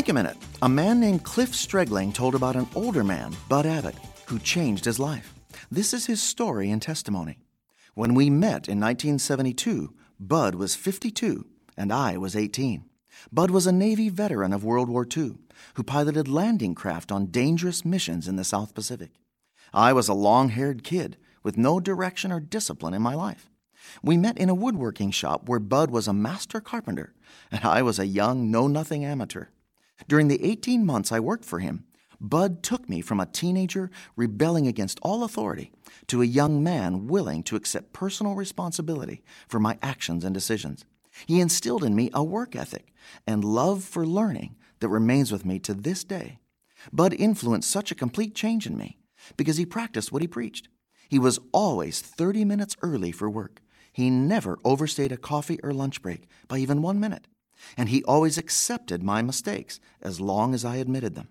Think a minute. A man named Cliff Streigling told about an older man, Bud Abbot, who changed his life. This is his story and testimony. When we met in 1972, Bud was 52 and I was 18. Bud was a Navy veteran of World War II who piloted landing craft on dangerous missions in the South Pacific. I was a long haired kid with no direction or discipline in my life. We met in a woodworking shop where Bud was a master carpenter and I was a young, know nothing amateur. During the 18 months I worked for him, Bud took me from a teenager rebelling against all authority to a young man willing to accept personal responsibility for my actions and decisions. He instilled in me a work ethic and love for learning that remains with me to this day. Bud influenced such a complete change in me because he practiced what he preached. He was always 30 minutes early for work. He never overstayed a coffee or lunch break by even one minute and he always accepted my mistakes as long as I admitted them.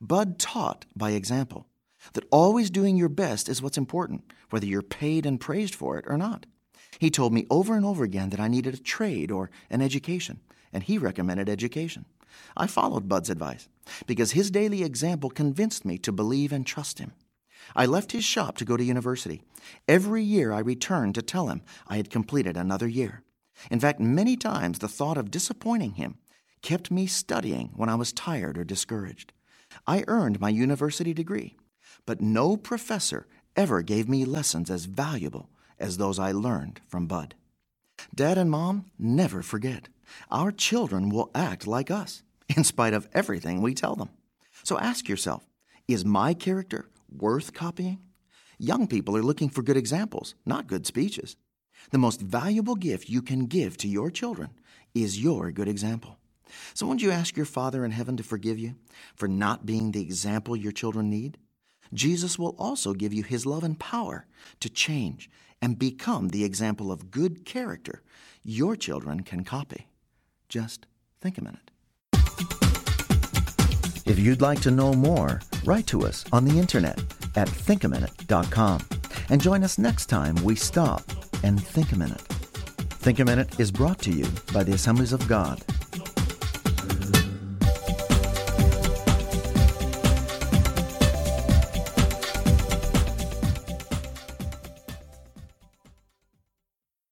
Bud taught by example that always doing your best is what's important, whether you're paid and praised for it or not. He told me over and over again that I needed a trade or an education, and he recommended education. I followed Bud's advice because his daily example convinced me to believe and trust him. I left his shop to go to university. Every year I returned to tell him I had completed another year. In fact, many times the thought of disappointing him kept me studying when I was tired or discouraged. I earned my university degree, but no professor ever gave me lessons as valuable as those I learned from Bud. Dad and Mom never forget. Our children will act like us, in spite of everything we tell them. So ask yourself is my character worth copying? Young people are looking for good examples, not good speeches. The most valuable gift you can give to your children is your good example. So, won't you ask your Father in heaven to forgive you for not being the example your children need? Jesus will also give you his love and power to change and become the example of good character your children can copy. Just think a minute. If you'd like to know more, write to us on the internet at thinkaminute.com and join us next time we stop and think a minute. Think a Minute is brought to you by the Assemblies of God